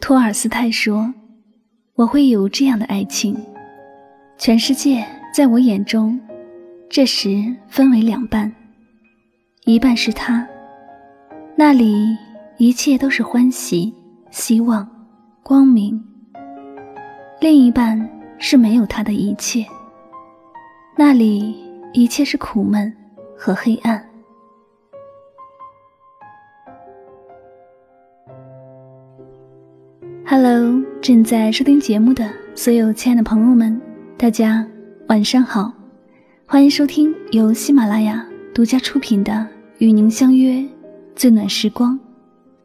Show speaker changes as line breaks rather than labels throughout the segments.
托尔斯泰说：“我会有这样的爱情，全世界在我眼中，这时分为两半，一半是他，那里一切都是欢喜、希望、光明；另一半是没有他的一切，那里一切是苦闷和黑暗。” Hello，正在收听节目的所有亲爱的朋友们，大家晚上好，欢迎收听由喜马拉雅独家出品的《与您相约最暖时光》，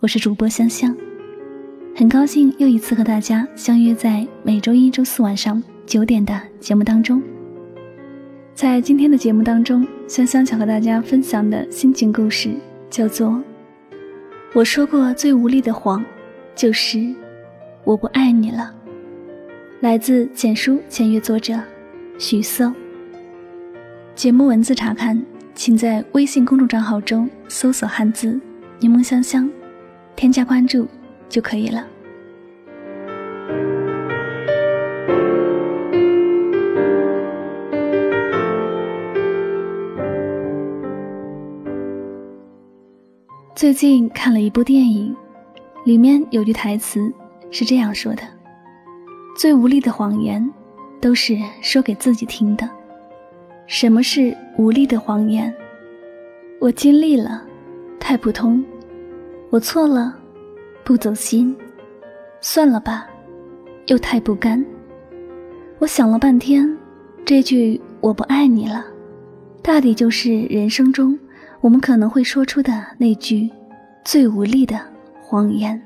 我是主播香香，很高兴又一次和大家相约在每周一、周四晚上九点的节目当中。在今天的节目当中，香香想和大家分享的心情故事叫做《我说过最无力的谎，就是》。我不爱你了。来自简书签约作者许搜。节目文字查看，请在微信公众账号中搜索汉字“柠檬香香”，添加关注就可以了。最近看了一部电影，里面有句台词。是这样说的：最无力的谎言，都是说给自己听的。什么是无力的谎言？我尽力了，太普通；我错了，不走心；算了吧，又太不甘。我想了半天，这句“我不爱你了”，大抵就是人生中我们可能会说出的那句最无力的谎言。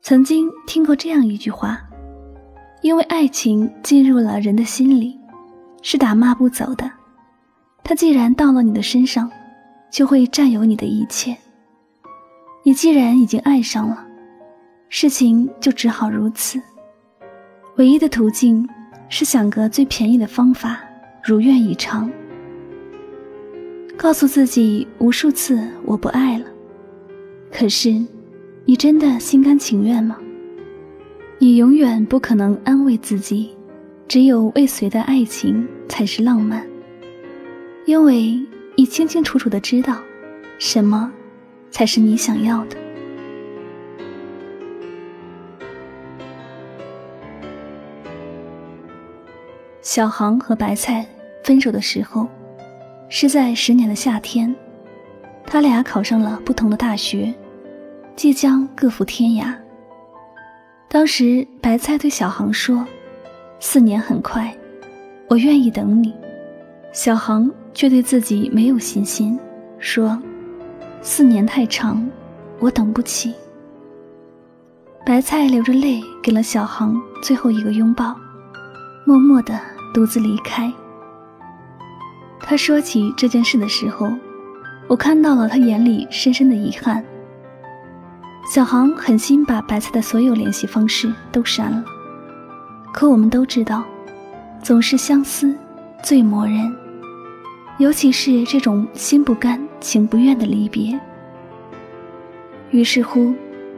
曾经听过这样一句话：“因为爱情进入了人的心里，是打骂不走的。它既然到了你的身上，就会占有你的一切。你既然已经爱上了，事情就只好如此。唯一的途径是想个最便宜的方法，如愿以偿。告诉自己无数次我不爱了，可是。”你真的心甘情愿吗？你永远不可能安慰自己，只有未遂的爱情才是浪漫，因为你清清楚楚的知道，什么才是你想要的。小航和白菜分手的时候，是在十年的夏天，他俩考上了不同的大学。即将各赴天涯。当时，白菜对小航说：“四年很快，我愿意等你。”小航却对自己没有信心，说：“四年太长，我等不起。”白菜流着泪给了小航最后一个拥抱，默默地独自离开。他说起这件事的时候，我看到了他眼里深深的遗憾。小航狠心把白菜的所有联系方式都删了，可我们都知道，总是相思最磨人，尤其是这种心不甘情不愿的离别。于是乎，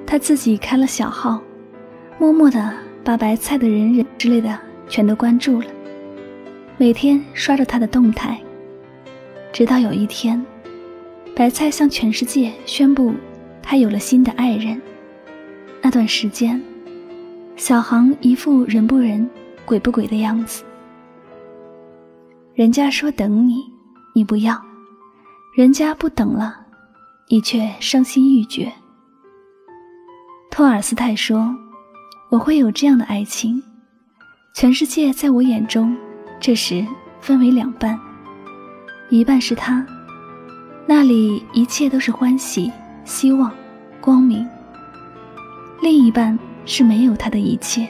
他自己开了小号，默默的把白菜的人人之类的全都关注了，每天刷着他的动态，直到有一天，白菜向全世界宣布。他有了新的爱人。那段时间，小航一副人不人、鬼不鬼的样子。人家说等你，你不要；人家不等了，你却伤心欲绝。托尔斯泰说：“我会有这样的爱情，全世界在我眼中，这时分为两半，一半是他，那里一切都是欢喜。”希望，光明。另一半是没有他的一切，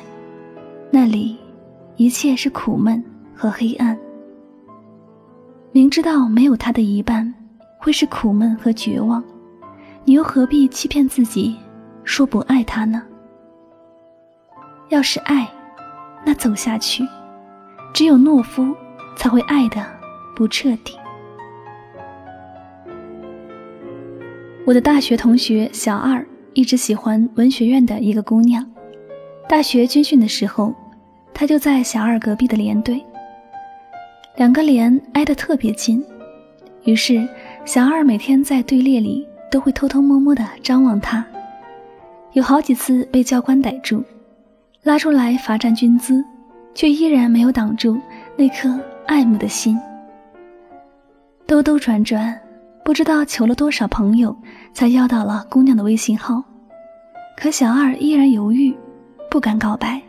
那里一切是苦闷和黑暗。明知道没有他的一半会是苦闷和绝望，你又何必欺骗自己说不爱他呢？要是爱，那走下去，只有懦夫才会爱的不彻底。我的大学同学小二一直喜欢文学院的一个姑娘，大学军训的时候，他就在小二隔壁的连队，两个连挨得特别近，于是小二每天在队列里都会偷偷摸摸地张望他，有好几次被教官逮住。拉出来罚站军姿，却依然没有挡住那颗爱慕的心。兜兜转转，不知道求了多少朋友，才要到了姑娘的微信号。可小二依然犹豫，不敢告白。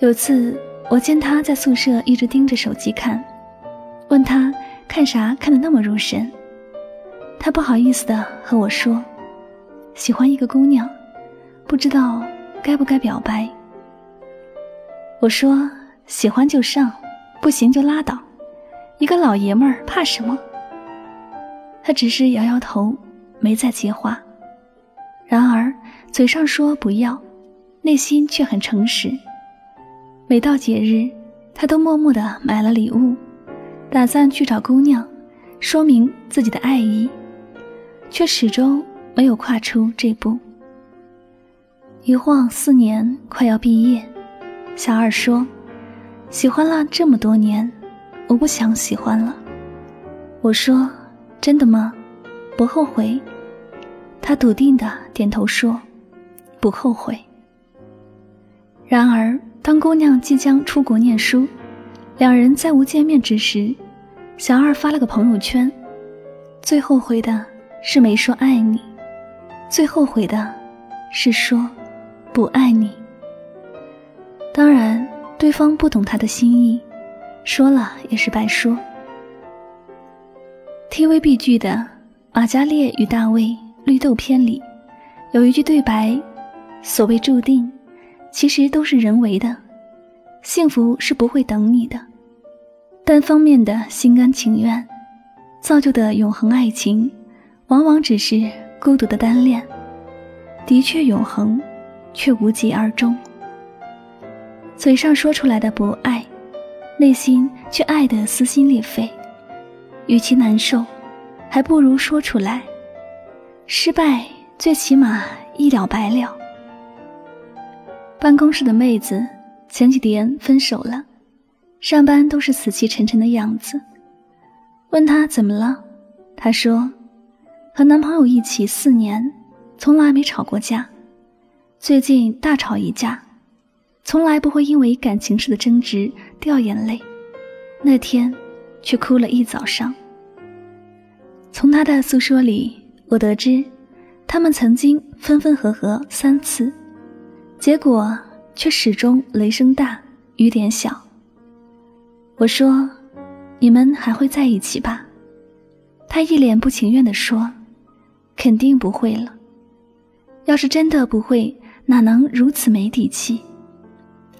有次我见他在宿舍一直盯着手机看，问他看啥看得那么入神，他不好意思的和我说：“喜欢一个姑娘，不知道。”该不该表白？我说喜欢就上，不行就拉倒。一个老爷们儿怕什么？他只是摇摇头，没再接话。然而嘴上说不要，内心却很诚实。每到节日，他都默默的买了礼物，打算去找姑娘，说明自己的爱意，却始终没有跨出这步。一晃四年，快要毕业。小二说：“喜欢了这么多年，我不想喜欢了。”我说：“真的吗？不后悔？”他笃定的点头说：“不后悔。”然而，当姑娘即将出国念书，两人再无见面之时，小二发了个朋友圈：“最后悔的是没说爱你，最后悔的是说。”不爱你，当然，对方不懂他的心意，说了也是白说。TVB 剧的《马嘉烈与大卫绿豆篇》里，有一句对白：“所谓注定，其实都是人为的。幸福是不会等你的，单方面的心甘情愿造就的永恒爱情，往往只是孤独的单恋。的确永恒。”却无疾而终。嘴上说出来的不爱，内心却爱得撕心裂肺。与其难受，还不如说出来。失败最起码一了百了。办公室的妹子前几天分手了，上班都是死气沉沉的样子。问她怎么了，她说，和男朋友一起四年，从来没吵过架。最近大吵一架，从来不会因为感情事的争执掉眼泪，那天却哭了一早上。从他的诉说里，我得知他们曾经分分合合三次，结果却始终雷声大雨点小。我说：“你们还会在一起吧？”他一脸不情愿地说：“肯定不会了。要是真的不会。”哪能如此没底气？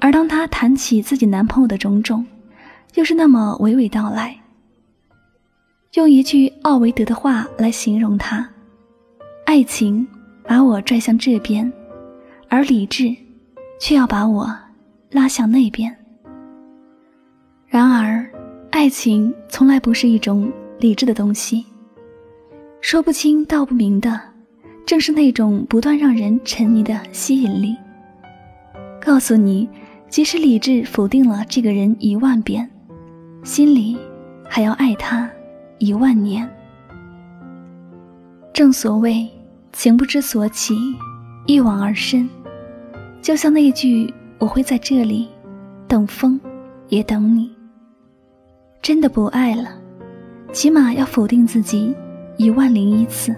而当她谈起自己男朋友的种种，又是那么娓娓道来。用一句奥维德的话来形容他：爱情把我拽向这边，而理智却要把我拉向那边。然而，爱情从来不是一种理智的东西，说不清道不明的。正是那种不断让人沉迷的吸引力，告诉你，即使理智否定了这个人一万遍，心里还要爱他一万年。正所谓情不知所起，一往而深。就像那句“我会在这里，等风，也等你”。真的不爱了，起码要否定自己一万零一次。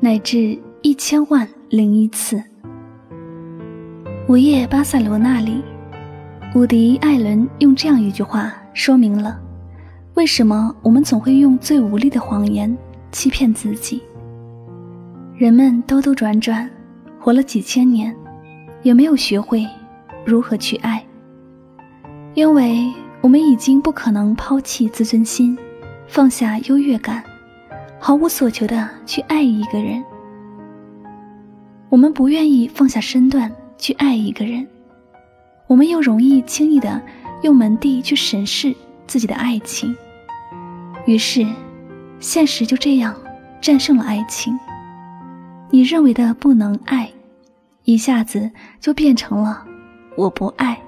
乃至一千万零一次。《午夜巴塞罗那》里，伍迪·艾伦用这样一句话说明了为什么我们总会用最无力的谎言欺骗自己。人们兜兜转转，活了几千年，也没有学会如何去爱，因为我们已经不可能抛弃自尊心，放下优越感。毫无所求的去爱一个人，我们不愿意放下身段去爱一个人，
我们又容易轻易的用门第去审视自己的爱情，于是，现实就这样战胜了爱情。你认为的不能爱，一下子就变成了我不爱。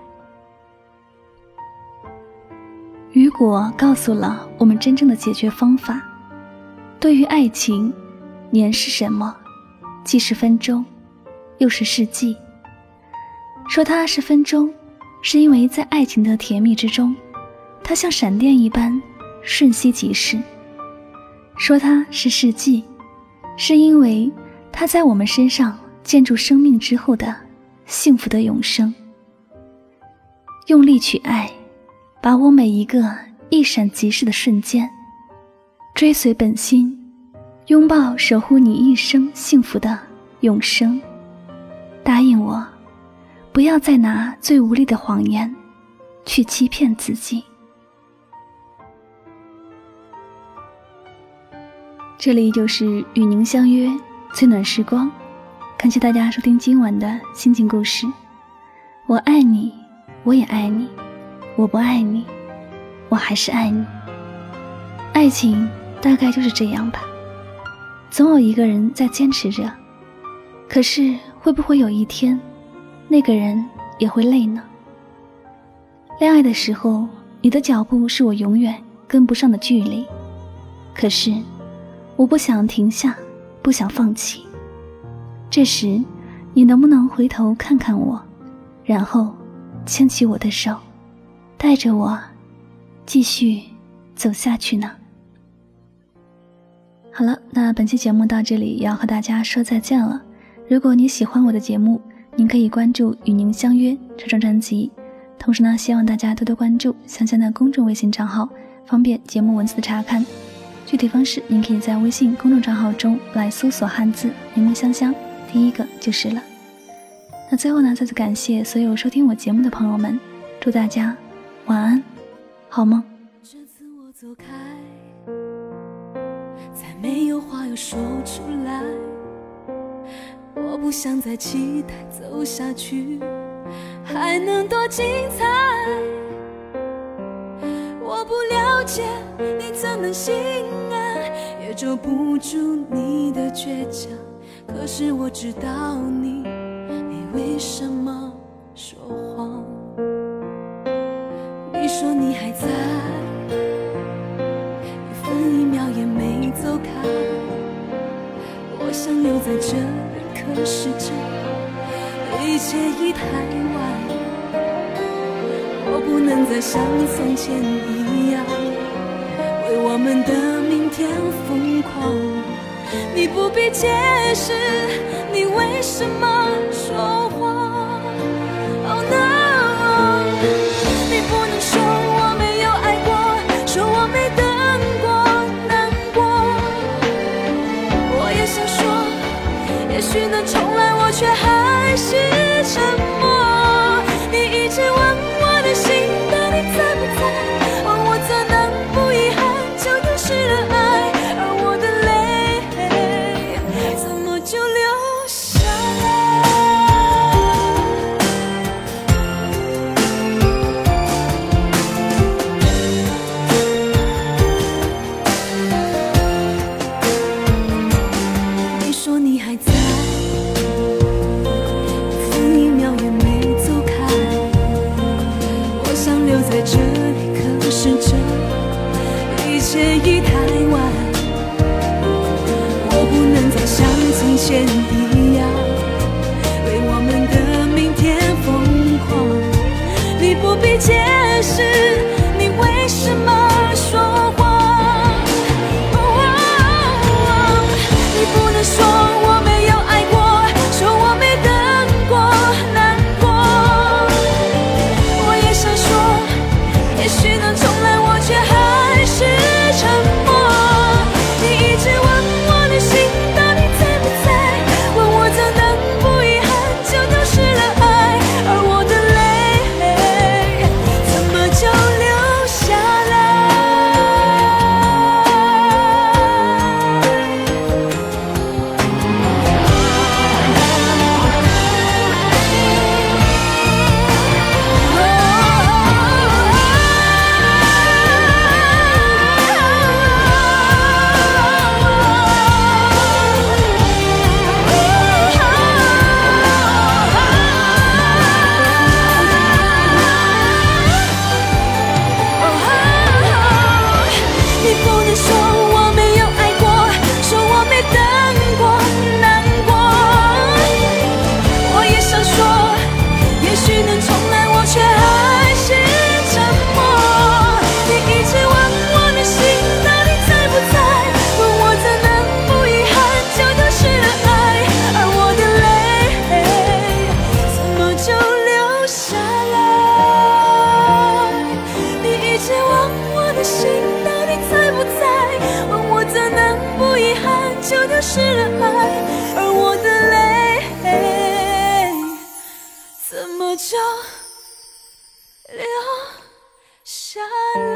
雨果告诉了我们真正的解决方法。对于爱情，年是什么？既是分钟，又是世纪。说它是分钟，是因为在爱情的甜蜜之中，它像闪电一般瞬息即逝；说它是世纪，是因为它在我们身上建筑生命之后的幸福的永生。用力去爱，把握每一个一闪即逝的瞬间，追随本心，拥抱守护你一生幸福的永生。答应我。不要再拿最无力的谎言去欺骗自己。这里就是与您相约最暖时光，感谢大家收听今晚的心情故事。我爱你，我也爱你；我不爱你，我还是爱你。爱情大概就是这样吧，总有一个人在坚持着，可是会不会有一天？那个人也会累呢。恋爱的时候，你的脚步是我永远跟不上的距离，可是我不想停下，不想放弃。这时，你能不能回头看看我，然后牵起我的手，带着我继续走下去呢？好了，那本期节目到这里要和大家说再见了。如果你喜欢我的节目，您可以关注“与您相约”这张专辑，同时呢，希望大家多多关注香香的公众微信账号，方便节目文字的查看。具体方式，您可以在微信公众账号中来搜索汉字“柠檬香香”，第一个就是了。那最后呢，再次感谢所有收听我节目的朋友们，祝大家晚安，好吗。这次我走开，再没有话要说出来。我不想再期待走下去还能多精彩。我不了解你怎能心安，也遮不住你的倔强。可是我知道你，你为什么说里。可是这一切已太晚，我不能再像从前一样为我们的明天疯狂。你不必解释，你为什么说谎爱，而我的泪怎么就流下来？